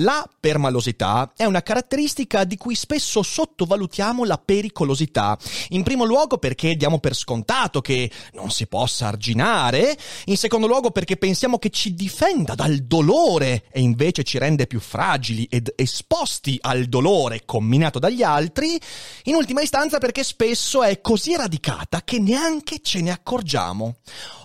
La permalosità è una caratteristica di cui spesso sottovalutiamo la pericolosità. In primo luogo perché diamo per scontato che non si possa arginare, in secondo luogo perché pensiamo che ci difenda dal dolore e invece ci rende più fragili ed esposti al dolore combinato dagli altri, in ultima istanza perché spesso è così radicata che neanche ce ne accorgiamo.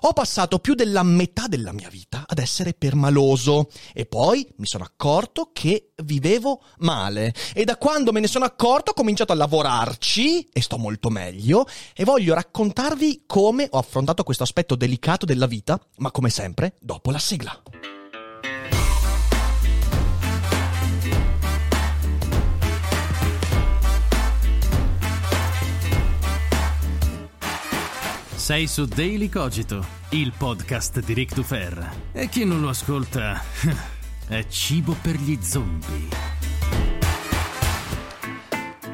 Ho passato più della metà della mia vita ad essere permaloso e poi mi sono accorto che vivevo male e da quando me ne sono accorto ho cominciato a lavorarci e sto molto meglio e voglio raccontarvi come ho affrontato questo aspetto delicato della vita, ma come sempre dopo la sigla. Sei su Daily Cogito, il podcast di Rick Dufer. E chi non lo ascolta È cibo per gli zombie.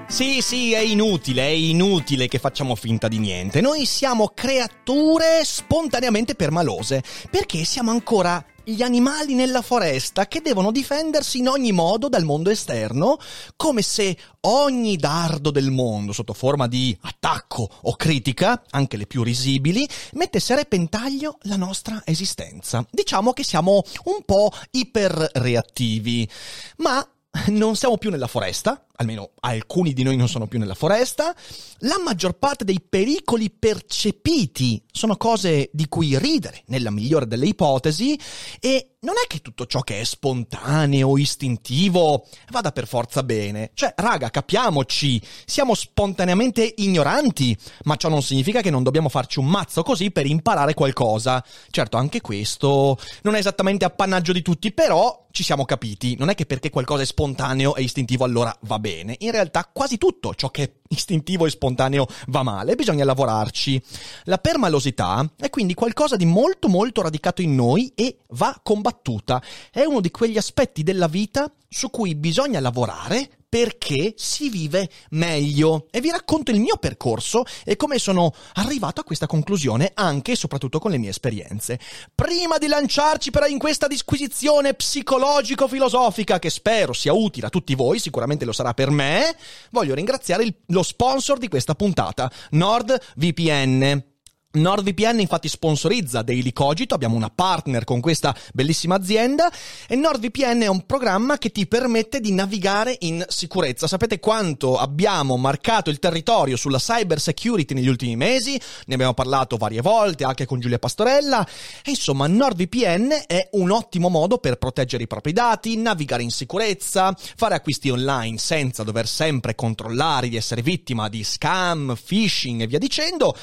Sì, sì, è inutile, è inutile che facciamo finta di niente. Noi siamo creature spontaneamente permalose, perché siamo ancora gli animali nella foresta che devono difendersi in ogni modo dal mondo esterno, come se ogni dardo del mondo, sotto forma di attacco o critica, anche le più risibili, mettesse a repentaglio la nostra esistenza. Diciamo che siamo un po' iperreattivi, ma non siamo più nella foresta, almeno alcuni di noi non sono più nella foresta, la maggior parte dei pericoli percepiti sono cose di cui ridere, nella migliore delle ipotesi, e non è che tutto ciò che è spontaneo, istintivo, vada per forza bene. Cioè, raga, capiamoci, siamo spontaneamente ignoranti, ma ciò non significa che non dobbiamo farci un mazzo così per imparare qualcosa. Certo, anche questo non è esattamente appannaggio di tutti, però ci siamo capiti. Non è che perché qualcosa è spontaneo e istintivo allora va bene bene, in realtà quasi tutto ciò che è istintivo e spontaneo va male, bisogna lavorarci. La permalosità è quindi qualcosa di molto molto radicato in noi e va combattuta. È uno di quegli aspetti della vita su cui bisogna lavorare perché si vive meglio. E vi racconto il mio percorso e come sono arrivato a questa conclusione anche e soprattutto con le mie esperienze. Prima di lanciarci però in questa disquisizione psicologico-filosofica che spero sia utile a tutti voi, sicuramente lo sarà per me, voglio ringraziare il, lo sponsor di questa puntata, NordVPN. NordVPN infatti sponsorizza Daily Cogito, abbiamo una partner con questa bellissima azienda e NordVPN è un programma che ti permette di navigare in sicurezza. Sapete quanto abbiamo marcato il territorio sulla cyber security negli ultimi mesi? Ne abbiamo parlato varie volte anche con Giulia Pastorella e insomma NordVPN è un ottimo modo per proteggere i propri dati, navigare in sicurezza, fare acquisti online senza dover sempre controllare di essere vittima di scam, phishing e via dicendo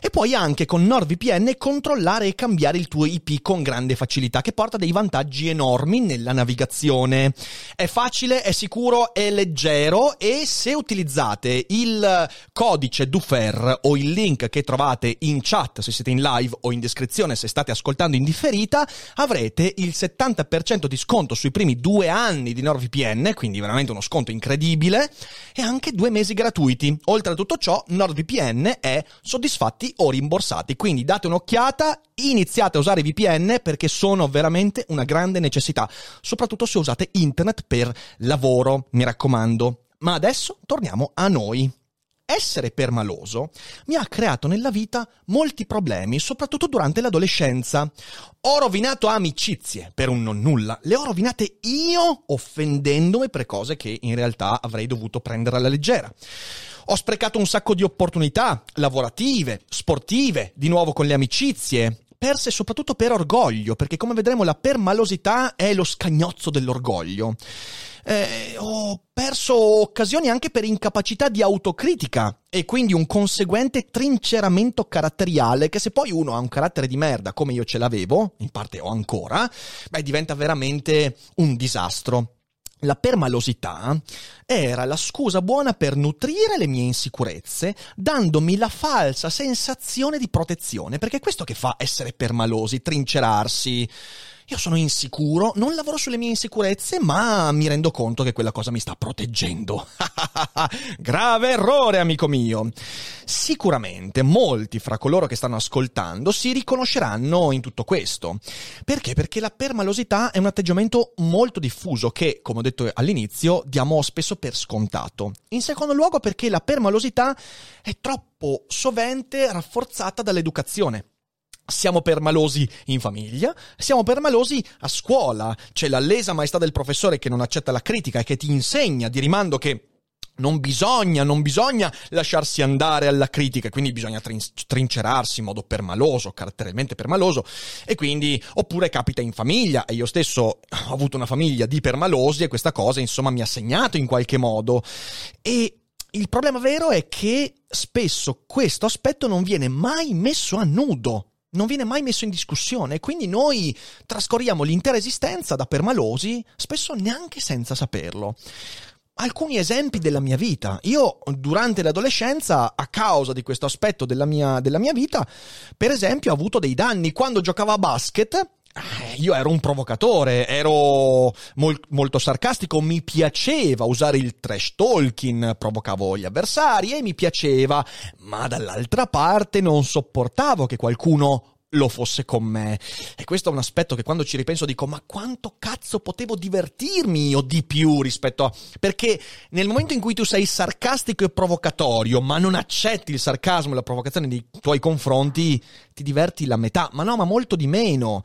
e poi anche anche con NordVPN controllare e cambiare il tuo IP con grande facilità, che porta dei vantaggi enormi nella navigazione. È facile, è sicuro, è leggero e se utilizzate il codice DUFER o il link che trovate in chat se siete in live o in descrizione se state ascoltando in differita, avrete il 70% di sconto sui primi due anni di NordVPN, quindi veramente uno sconto incredibile, e anche due mesi gratuiti. Oltre a tutto ciò, NordVPN è soddisfatti o rimborsati passati. Quindi date un'occhiata, iniziate a usare VPN perché sono veramente una grande necessità, soprattutto se usate internet per lavoro, mi raccomando. Ma adesso torniamo a noi. Essere permaloso mi ha creato nella vita molti problemi, soprattutto durante l'adolescenza. Ho rovinato amicizie per un non nulla, le ho rovinate io offendendomi per cose che in realtà avrei dovuto prendere alla leggera. Ho sprecato un sacco di opportunità lavorative, sportive, di nuovo con le amicizie, perse soprattutto per orgoglio, perché come vedremo la permalosità è lo scagnozzo dell'orgoglio. Eh, ho perso occasioni anche per incapacità di autocritica e quindi un conseguente trinceramento caratteriale che se poi uno ha un carattere di merda come io ce l'avevo, in parte ho ancora, beh diventa veramente un disastro. la permalosità era la scusa buona per nutrire le mie insicurezze, dandomi la falsa sensazione di protezione, perché è questo che fa essere permalosi, trincerarsi. Io sono insicuro, non lavoro sulle mie insicurezze, ma mi rendo conto che quella cosa mi sta proteggendo. Grave errore, amico mio. Sicuramente molti fra coloro che stanno ascoltando si riconosceranno in tutto questo. Perché? Perché la permalosità è un atteggiamento molto diffuso che, come ho detto all'inizio, diamo spesso per scontato. In secondo luogo perché la permalosità è troppo sovente rafforzata dall'educazione. Siamo permalosi in famiglia, siamo permalosi a scuola. C'è la lesa maestà del professore che non accetta la critica e che ti insegna di rimando che non bisogna, non bisogna lasciarsi andare alla critica, quindi bisogna trin- trincerarsi in modo permaloso, caratterialmente permaloso, e quindi, oppure capita in famiglia, e io stesso ho avuto una famiglia di permalosi e questa cosa, insomma, mi ha segnato in qualche modo. E il problema vero è che spesso questo aspetto non viene mai messo a nudo non viene mai messo in discussione, quindi noi trascorriamo l'intera esistenza da permalosi, spesso neanche senza saperlo. Alcuni esempi della mia vita. Io durante l'adolescenza, a causa di questo aspetto della mia, della mia vita, per esempio ho avuto dei danni. Quando giocavo a basket, io ero un provocatore, ero mol- molto sarcastico, mi piaceva usare il trash talking, provocavo gli avversari e mi piaceva, ma dall'altra parte non sopportavo che qualcuno lo fosse con me. E questo è un aspetto che quando ci ripenso dico, ma quanto cazzo potevo divertirmi io di più rispetto a... Perché nel momento in cui tu sei sarcastico e provocatorio, ma non accetti il sarcasmo e la provocazione nei tuoi confronti, ti diverti la metà, ma no, ma molto di meno.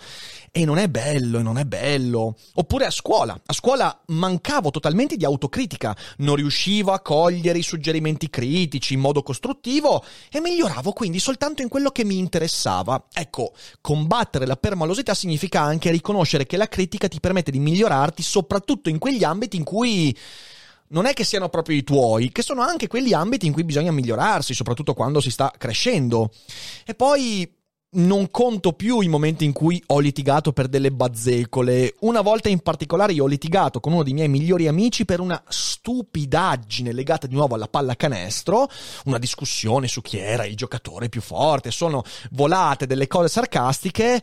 E non è bello, non è bello. Oppure a scuola. A scuola mancavo totalmente di autocritica, non riuscivo a cogliere i suggerimenti critici in modo costruttivo e miglioravo quindi soltanto in quello che mi interessava. Ecco, combattere la permalosità significa anche riconoscere che la critica ti permette di migliorarti soprattutto in quegli ambiti in cui non è che siano proprio i tuoi, che sono anche quegli ambiti in cui bisogna migliorarsi, soprattutto quando si sta crescendo. E poi non conto più i momenti in cui ho litigato per delle bazzecole. Una volta in particolare io ho litigato con uno dei miei migliori amici per una stupidaggine legata di nuovo alla pallacanestro, una discussione su chi era il giocatore più forte, sono volate delle cose sarcastiche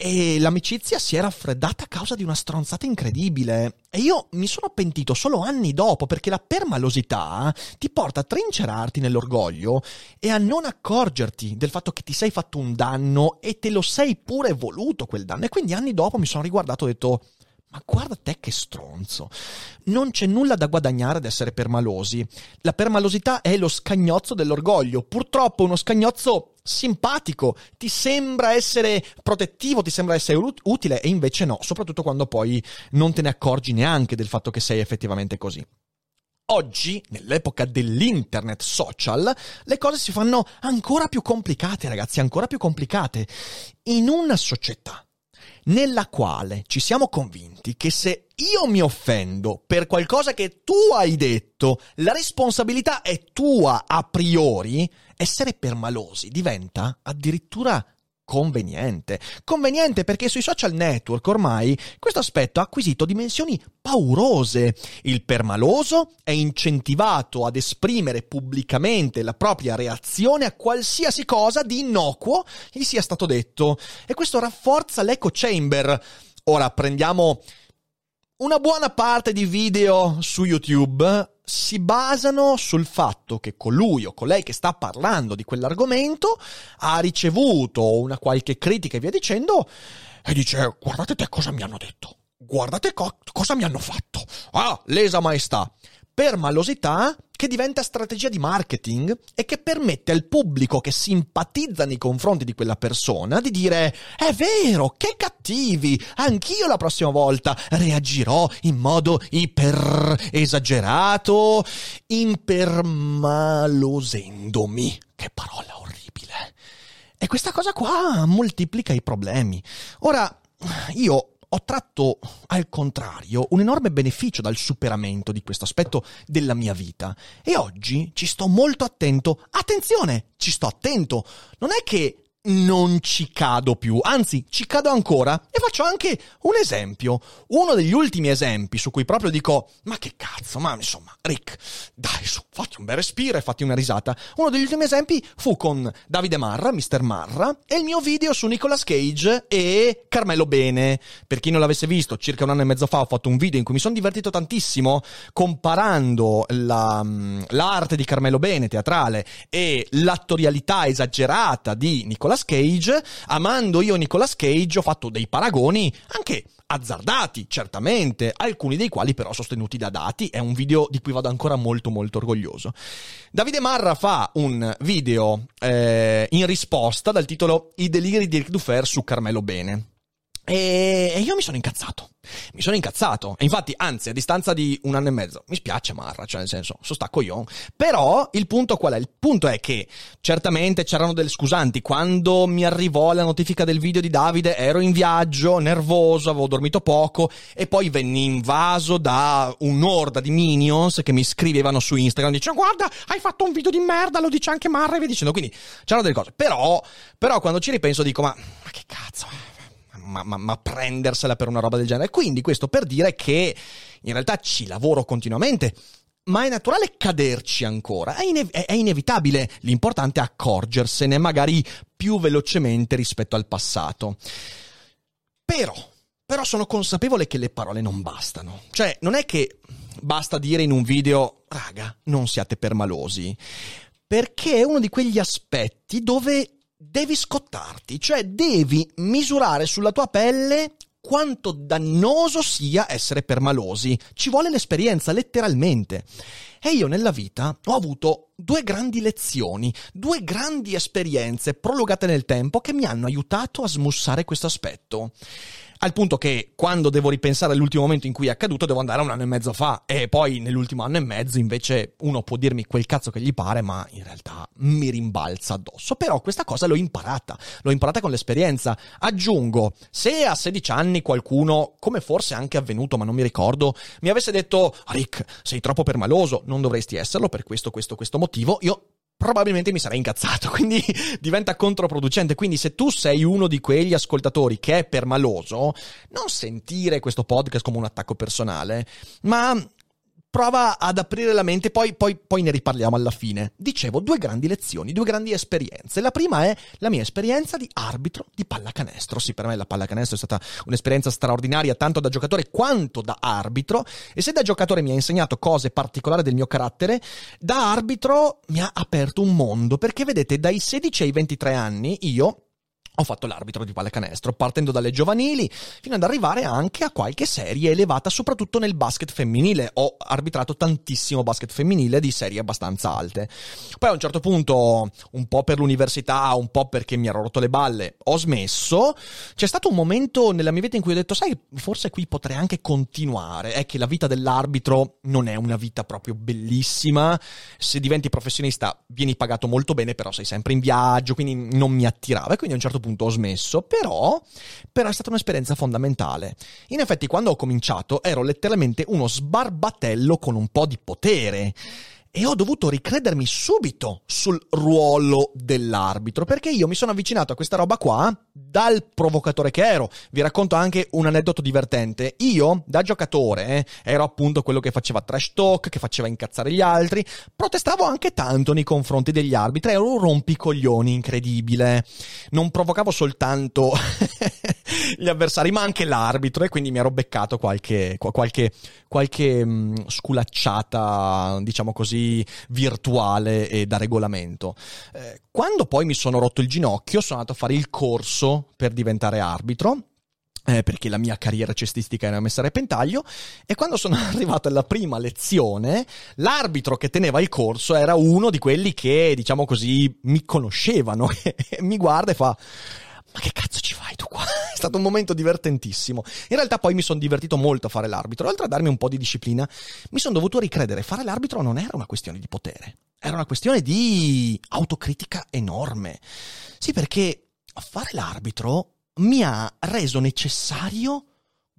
e l'amicizia si è raffreddata a causa di una stronzata incredibile. E io mi sono pentito solo anni dopo perché la permalosità ti porta a trincerarti nell'orgoglio e a non accorgerti del fatto che ti sei fatto un danno e te lo sei pure voluto quel danno. E quindi anni dopo mi sono riguardato e ho detto ma guarda te che stronzo. Non c'è nulla da guadagnare ad essere permalosi. La permalosità è lo scagnozzo dell'orgoglio. Purtroppo uno scagnozzo simpatico, ti sembra essere protettivo, ti sembra essere utile e invece no, soprattutto quando poi non te ne accorgi neanche del fatto che sei effettivamente così. Oggi, nell'epoca dell'internet social, le cose si fanno ancora più complicate, ragazzi, ancora più complicate. In una società nella quale ci siamo convinti che se io mi offendo per qualcosa che tu hai detto, la responsabilità è tua a priori, essere permalosi diventa addirittura conveniente. Conveniente perché sui social network ormai questo aspetto ha acquisito dimensioni paurose. Il permaloso è incentivato ad esprimere pubblicamente la propria reazione a qualsiasi cosa di innocuo gli sia stato detto e questo rafforza l'echo chamber. Ora prendiamo una buona parte di video su YouTube si basano sul fatto che colui o colei che sta parlando di quell'argomento ha ricevuto una qualche critica e via dicendo e dice guardate te cosa mi hanno detto, guardate co- cosa mi hanno fatto, ah, lesa maestà per malosità che diventa strategia di marketing e che permette al pubblico che simpatizza nei confronti di quella persona di dire è vero, che cattivi, anch'io la prossima volta reagirò in modo iper esagerato, impermalosendomi. Che parola orribile. E questa cosa qua moltiplica i problemi. Ora, io ho tratto al contrario un enorme beneficio dal superamento di questo aspetto della mia vita e oggi ci sto molto attento. Attenzione, ci sto attento. Non è che non ci cado più, anzi ci cado ancora e faccio anche un esempio. Uno degli ultimi esempi su cui proprio dico, ma che cazzo, ma insomma, Rick, dai su, fatti un bel respiro e fatti una risata. Uno degli ultimi esempi fu con Davide Marra, Mr. Marra, e il mio video su Nicolas Cage e Carmelo Bene. Per chi non l'avesse visto, circa un anno e mezzo fa ho fatto un video in cui mi sono divertito tantissimo comparando la, l'arte di Carmelo Bene, teatrale, e l'attorialità esagerata di Nicolas Cage. Amando io Nicolas Cage ho fatto dei paragoni anche azzardati, certamente, alcuni dei quali però sostenuti da dati. È un video di cui vado ancora molto molto orgoglioso. Davide Marra fa un video eh, in risposta dal titolo I deliri di Ric Dufer su Carmelo Bene. E io mi sono incazzato. Mi sono incazzato. E infatti, anzi, a distanza di un anno e mezzo, mi spiace Marra, cioè nel senso, so sta coglion. Però il punto qual è? Il punto è che certamente c'erano delle scusanti. Quando mi arrivò la notifica del video di Davide, ero in viaggio, nervoso, avevo dormito poco e poi venni invaso da un'orda di minions che mi scrivevano su Instagram dicendo guarda, hai fatto un video di merda, lo dice anche Marra e via dicendo. Quindi c'erano delle cose. Però, però quando ci ripenso dico, ma, ma che cazzo ma, ma, ma, prendersela per una roba del genere. Quindi questo per dire che in realtà ci lavoro continuamente. Ma è naturale caderci ancora, è, ine- è inevitabile, l'importante è accorgersene magari più velocemente rispetto al passato. Però, però sono consapevole che le parole non bastano. Cioè, non è che basta dire in un video, raga, non siate permalosi, perché è uno di quegli aspetti dove devi scottarti, cioè devi misurare sulla tua pelle quanto dannoso sia essere permalosi. Ci vuole l'esperienza, letteralmente. E io nella vita ho avuto due grandi lezioni, due grandi esperienze prolungate nel tempo che mi hanno aiutato a smussare questo aspetto al punto che quando devo ripensare all'ultimo momento in cui è accaduto devo andare un anno e mezzo fa. E poi nell'ultimo anno e mezzo invece uno può dirmi quel cazzo che gli pare ma in realtà mi rimbalza addosso. Però questa cosa l'ho imparata. L'ho imparata con l'esperienza. Aggiungo se a 16 anni qualcuno come forse anche avvenuto ma non mi ricordo mi avesse detto Rick sei troppo permaloso non dovresti esserlo per questo questo questo motivo io probabilmente mi sarei incazzato, quindi diventa controproducente. Quindi se tu sei uno di quegli ascoltatori che è permaloso, non sentire questo podcast come un attacco personale, ma prova ad aprire la mente, poi, poi, poi, ne riparliamo alla fine. Dicevo, due grandi lezioni, due grandi esperienze. La prima è la mia esperienza di arbitro di pallacanestro. Sì, per me la pallacanestro è stata un'esperienza straordinaria, tanto da giocatore quanto da arbitro. E se da giocatore mi ha insegnato cose particolari del mio carattere, da arbitro mi ha aperto un mondo. Perché vedete, dai 16 ai 23 anni io ho fatto l'arbitro di pallacanestro, partendo dalle giovanili fino ad arrivare anche a qualche serie elevata, soprattutto nel basket femminile. Ho arbitrato tantissimo basket femminile di serie abbastanza alte. Poi a un certo punto, un po' per l'università, un po' perché mi ero rotto le balle, ho smesso. C'è stato un momento nella mia vita in cui ho detto, sai, forse qui potrei anche continuare. È che la vita dell'arbitro non è una vita proprio bellissima. Se diventi professionista vieni pagato molto bene, però sei sempre in viaggio, quindi non mi attirava. E quindi a un certo punto punto ho smesso, però, però è stata un'esperienza fondamentale. In effetti quando ho cominciato ero letteralmente uno sbarbatello con un po' di potere e ho dovuto ricredermi subito sul ruolo dell'arbitro perché io mi sono avvicinato a questa roba qua dal provocatore che ero. Vi racconto anche un aneddoto divertente. Io, da giocatore, eh, ero appunto quello che faceva trash talk, che faceva incazzare gli altri, protestavo anche tanto nei confronti degli arbitri, ero un rompicoglioni incredibile. Non provocavo soltanto gli avversari, ma anche l'arbitro e quindi mi ero beccato qualche, qualche, qualche mh, mm, sculacciata, diciamo così, virtuale e da regolamento. Eh, quando poi mi sono rotto il ginocchio, sono andato a fare il corso per diventare arbitro eh, perché la mia carriera cestistica era messa a repentaglio e quando sono arrivato alla prima lezione l'arbitro che teneva il corso era uno di quelli che diciamo così mi conoscevano e mi guarda e fa ma che cazzo ci fai tu qua? È stato un momento divertentissimo. In realtà poi mi sono divertito molto a fare l'arbitro, oltre a darmi un po' di disciplina, mi sono dovuto ricredere, fare l'arbitro non era una questione di potere, era una questione di autocritica enorme. Sì, perché fare l'arbitro mi ha reso necessario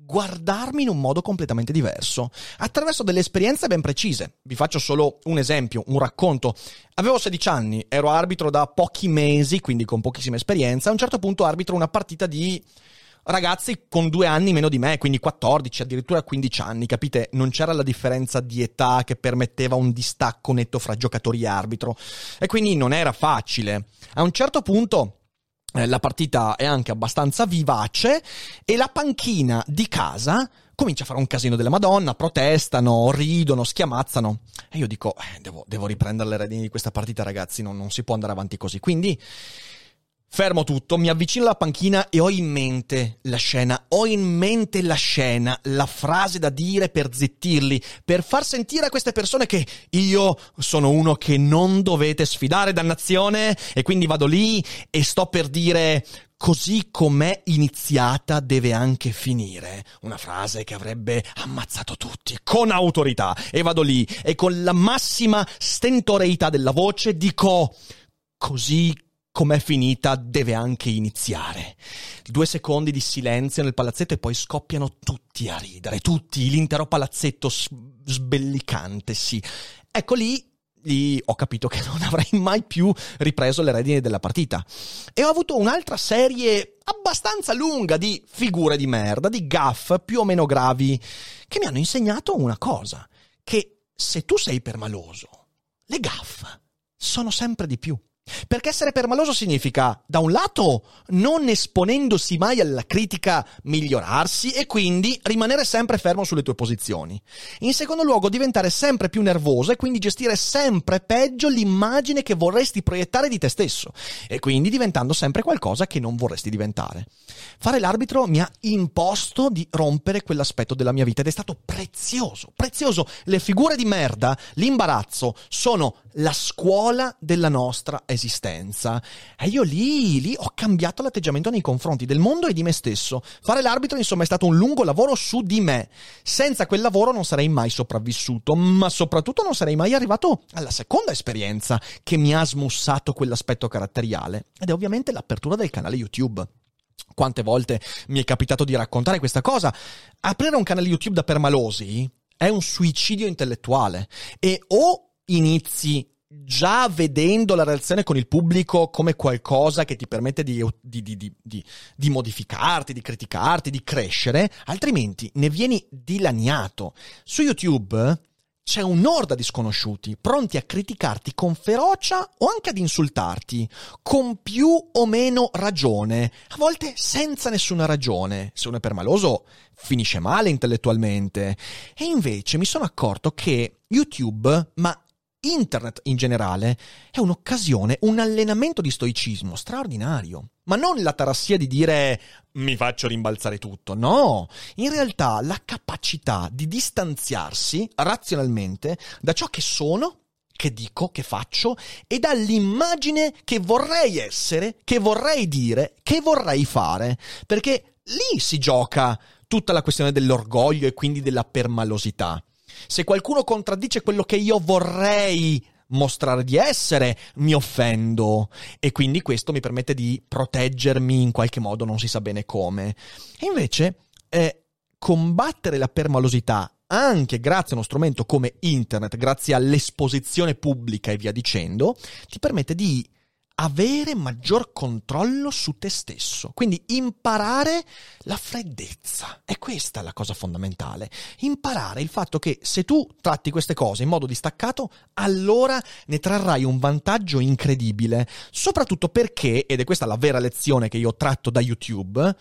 guardarmi in un modo completamente diverso, attraverso delle esperienze ben precise. Vi faccio solo un esempio, un racconto. Avevo 16 anni, ero arbitro da pochi mesi, quindi con pochissima esperienza. A un certo punto arbitro una partita di ragazzi con due anni meno di me, quindi 14, addirittura 15 anni, capite? Non c'era la differenza di età che permetteva un distacco netto fra giocatori e arbitro. E quindi non era facile. A un certo punto eh, la partita è anche abbastanza vivace e la panchina di casa comincia a fare un casino della Madonna, protestano, ridono, schiamazzano. E io dico, eh, devo, devo, riprendere le redini di questa partita, ragazzi, non, non si può andare avanti così. Quindi Fermo tutto, mi avvicino alla panchina e ho in mente la scena, ho in mente la scena, la frase da dire per zittirli, per far sentire a queste persone che io sono uno che non dovete sfidare, dannazione, e quindi vado lì e sto per dire così com'è iniziata deve anche finire. Una frase che avrebbe ammazzato tutti, con autorità. E vado lì e con la massima stentoreità della voce dico così com'è finita deve anche iniziare. Due secondi di silenzio nel palazzetto e poi scoppiano tutti a ridere, tutti, l'intero palazzetto sbellicante, sì. Ecco lì lì ho capito che non avrei mai più ripreso le redini della partita. E ho avuto un'altra serie abbastanza lunga di figure di merda, di gaff più o meno gravi, che mi hanno insegnato una cosa, che se tu sei permaloso, le gaff sono sempre di più. Perché essere permaloso significa, da un lato, non esponendosi mai alla critica, migliorarsi e quindi rimanere sempre fermo sulle tue posizioni. In secondo luogo, diventare sempre più nervoso e quindi gestire sempre peggio l'immagine che vorresti proiettare di te stesso e quindi diventando sempre qualcosa che non vorresti diventare. Fare l'arbitro mi ha imposto di rompere quell'aspetto della mia vita ed è stato prezioso, prezioso. Le figure di merda, l'imbarazzo, sono la scuola della nostra esistenza. E io lì, lì ho cambiato l'atteggiamento nei confronti del mondo e di me stesso. Fare l'arbitro, insomma, è stato un lungo lavoro su di me. Senza quel lavoro non sarei mai sopravvissuto, ma soprattutto non sarei mai arrivato alla seconda esperienza che mi ha smussato quell'aspetto caratteriale. Ed è ovviamente l'apertura del canale YouTube. Quante volte mi è capitato di raccontare questa cosa? Aprire un canale YouTube da permalosi è un suicidio intellettuale e o inizi già vedendo la relazione con il pubblico come qualcosa che ti permette di, di, di, di, modificarti, di criticarti, di crescere, altrimenti ne vieni dilaniato. Su YouTube c'è un'orda di sconosciuti pronti a criticarti con ferocia o anche ad insultarti, con più o meno ragione, a volte senza nessuna ragione. Se uno è permaloso, finisce male intellettualmente. E invece mi sono accorto che YouTube, ma Internet in generale è un'occasione, un allenamento di stoicismo straordinario. Ma non la tarassia di dire mi faccio rimbalzare tutto, no. In realtà la capacità di distanziarsi razionalmente da ciò che sono, che dico, che faccio e dall'immagine che vorrei essere, che vorrei dire, che vorrei fare. Perché lì si gioca tutta la questione dell'orgoglio e quindi della permalosità. Se qualcuno contraddice quello che io vorrei mostrare di essere, mi offendo e quindi questo mi permette di proteggermi in qualche modo, non si sa bene come. E invece eh, combattere la permalosità anche grazie a uno strumento come internet, grazie all'esposizione pubblica e via dicendo, ti permette di avere maggior controllo su te stesso. Quindi imparare la freddezza. È questa la cosa fondamentale. Imparare il fatto che se tu tratti queste cose in modo distaccato, allora ne trarrai un vantaggio incredibile. Soprattutto perché, ed è questa la vera lezione che io tratto da YouTube,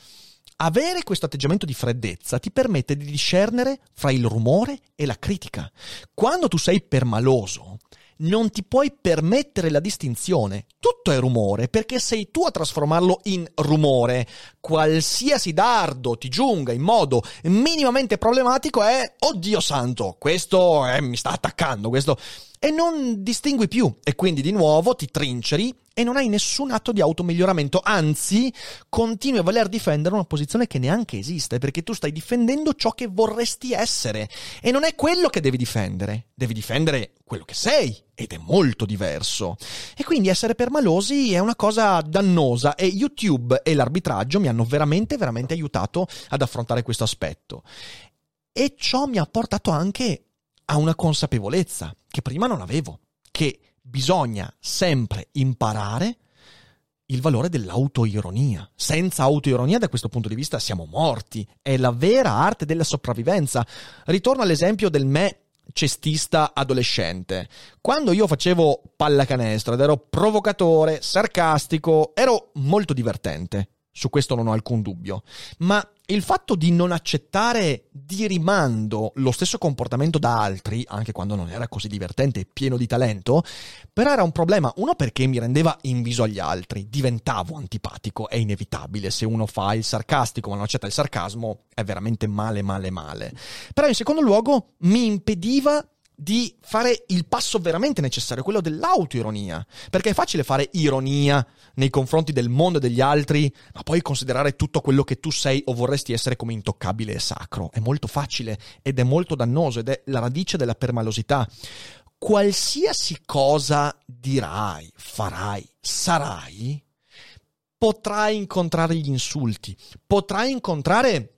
avere questo atteggiamento di freddezza ti permette di discernere fra il rumore e la critica. Quando tu sei permaloso, non ti puoi permettere la distinzione. Tutto è rumore perché sei tu a trasformarlo in rumore. Qualsiasi dardo ti giunga in modo minimamente problematico è oddio santo, questo è, mi sta attaccando, questo e non distingui più e quindi di nuovo ti trinceri e non hai nessun atto di automiglioramento, anzi continui a voler difendere una posizione che neanche esiste, perché tu stai difendendo ciò che vorresti essere e non è quello che devi difendere, devi difendere quello che sei ed è molto diverso. E quindi essere permalosi è una cosa dannosa e YouTube e l'arbitraggio mi hanno veramente, veramente aiutato ad affrontare questo aspetto. E ciò mi ha portato anche a una consapevolezza che prima non avevo, che bisogna sempre imparare il valore dell'autoironia. Senza autoironia, da questo punto di vista, siamo morti. È la vera arte della sopravvivenza. Ritorno all'esempio del me cestista adolescente. Quando io facevo pallacanestro ed ero provocatore, sarcastico, ero molto divertente. Su questo non ho alcun dubbio. Ma il fatto di non accettare di rimando lo stesso comportamento da altri, anche quando non era così divertente e pieno di talento, però era un problema. Uno perché mi rendeva inviso agli altri, diventavo antipatico, è inevitabile. Se uno fa il sarcastico ma non accetta il sarcasmo, è veramente male, male, male. Però in secondo luogo mi impediva di fare il passo veramente necessario, quello dell'autoironia. Perché è facile fare ironia nei confronti del mondo e degli altri, ma poi considerare tutto quello che tu sei o vorresti essere come intoccabile e sacro. È molto facile ed è molto dannoso ed è la radice della permalosità. Qualsiasi cosa dirai, farai, sarai, potrai incontrare gli insulti, potrai incontrare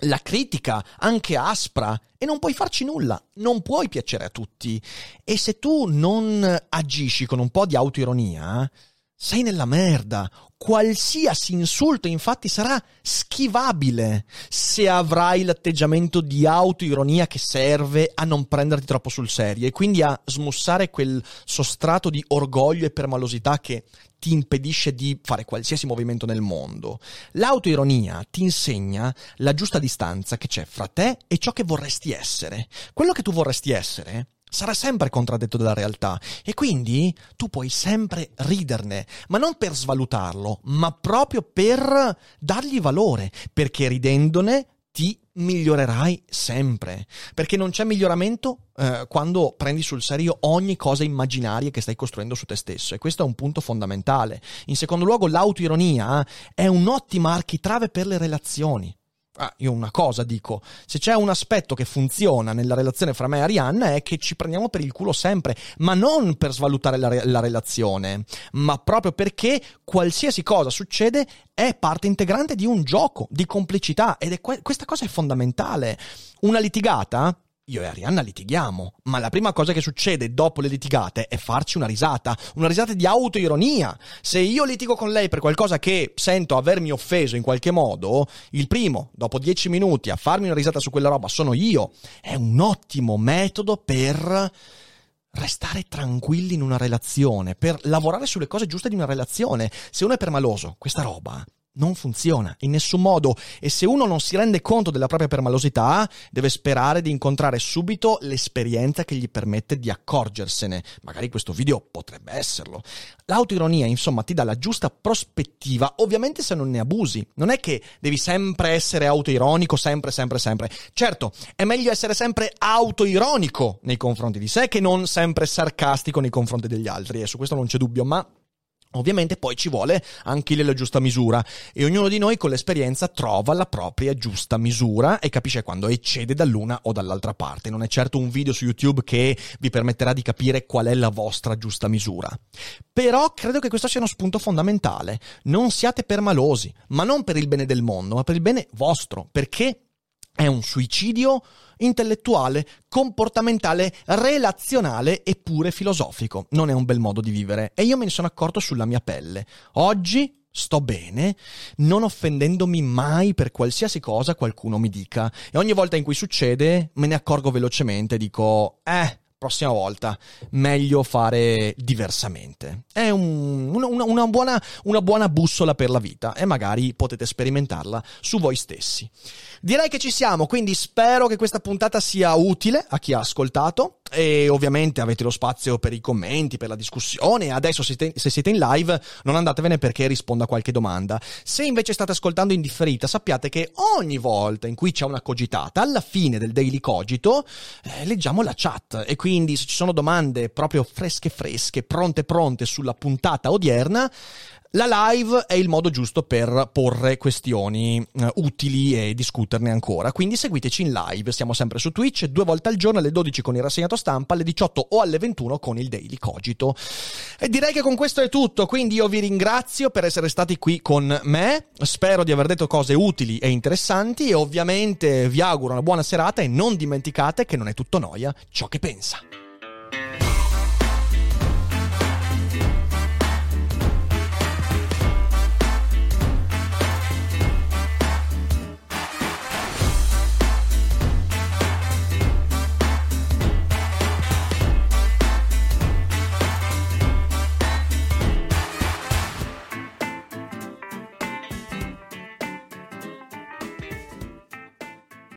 la critica, anche aspra, e non puoi farci nulla, non puoi piacere a tutti. E se tu non agisci con un po' di autoironia, sei nella merda. Qualsiasi insulto, infatti, sarà schivabile se avrai l'atteggiamento di autoironia che serve a non prenderti troppo sul serio e quindi a smussare quel sostrato di orgoglio e permalosità che ti impedisce di fare qualsiasi movimento nel mondo. L'autoironia ti insegna la giusta distanza che c'è fra te e ciò che vorresti essere. Quello che tu vorresti essere sarà sempre contraddetto dalla realtà e quindi tu puoi sempre riderne, ma non per svalutarlo, ma proprio per dargli valore, perché ridendone ti migliorerai sempre, perché non c'è miglioramento eh, quando prendi sul serio ogni cosa immaginaria che stai costruendo su te stesso e questo è un punto fondamentale. In secondo luogo, l'autoironia è un'ottima architrave per le relazioni. Ah, io una cosa dico, se c'è un aspetto che funziona nella relazione fra me e Arianna è che ci prendiamo per il culo sempre, ma non per svalutare la, re- la relazione, ma proprio perché qualsiasi cosa succede è parte integrante di un gioco di complicità ed è que- questa cosa è fondamentale. Una litigata io e Arianna litighiamo, ma la prima cosa che succede dopo le litigate è farci una risata, una risata di autoironia. Se io litigo con lei per qualcosa che sento avermi offeso in qualche modo, il primo, dopo dieci minuti, a farmi una risata su quella roba sono io. È un ottimo metodo per restare tranquilli in una relazione, per lavorare sulle cose giuste di una relazione. Se uno è permaloso, questa roba non funziona in nessun modo e se uno non si rende conto della propria permalosità deve sperare di incontrare subito l'esperienza che gli permette di accorgersene. Magari questo video potrebbe esserlo. L'autoironia insomma ti dà la giusta prospettiva, ovviamente se non ne abusi. Non è che devi sempre essere autoironico, sempre, sempre, sempre. Certo, è meglio essere sempre autoironico nei confronti di sé che non sempre sarcastico nei confronti degli altri e su questo non c'è dubbio, ma Ovviamente poi ci vuole anche la giusta misura e ognuno di noi con l'esperienza trova la propria giusta misura e capisce quando eccede dall'una o dall'altra parte. Non è certo un video su YouTube che vi permetterà di capire qual è la vostra giusta misura. Però credo che questo sia uno spunto fondamentale. Non siate permalosi, ma non per il bene del mondo, ma per il bene vostro, perché è un suicidio intellettuale, comportamentale, relazionale e pure filosofico. Non è un bel modo di vivere e io me ne sono accorto sulla mia pelle. Oggi sto bene, non offendendomi mai per qualsiasi cosa qualcuno mi dica. E ogni volta in cui succede me ne accorgo velocemente, dico, eh, prossima volta meglio fare diversamente. È un, una, una, buona, una buona bussola per la vita e magari potete sperimentarla su voi stessi. Direi che ci siamo, quindi spero che questa puntata sia utile a chi ha ascoltato e ovviamente avete lo spazio per i commenti, per la discussione. Adesso se siete, in live non andatevene perché rispondo a qualche domanda. Se invece state ascoltando in differita, sappiate che ogni volta in cui c'è una cogitata, alla fine del daily cogito, eh, leggiamo la chat e quindi quindi se ci sono domande proprio fresche fresche, pronte pronte sulla puntata odierna, la live è il modo giusto per porre questioni uh, utili e discuterne ancora. Quindi seguiteci in live. Siamo sempre su Twitch, due volte al giorno alle 12 con il rassegnato stampa, alle 18 o alle 21 con il Daily Cogito. E direi che con questo è tutto. Quindi io vi ringrazio per essere stati qui con me. Spero di aver detto cose utili e interessanti. E ovviamente vi auguro una buona serata. E non dimenticate che non è tutto noia ciò che pensa.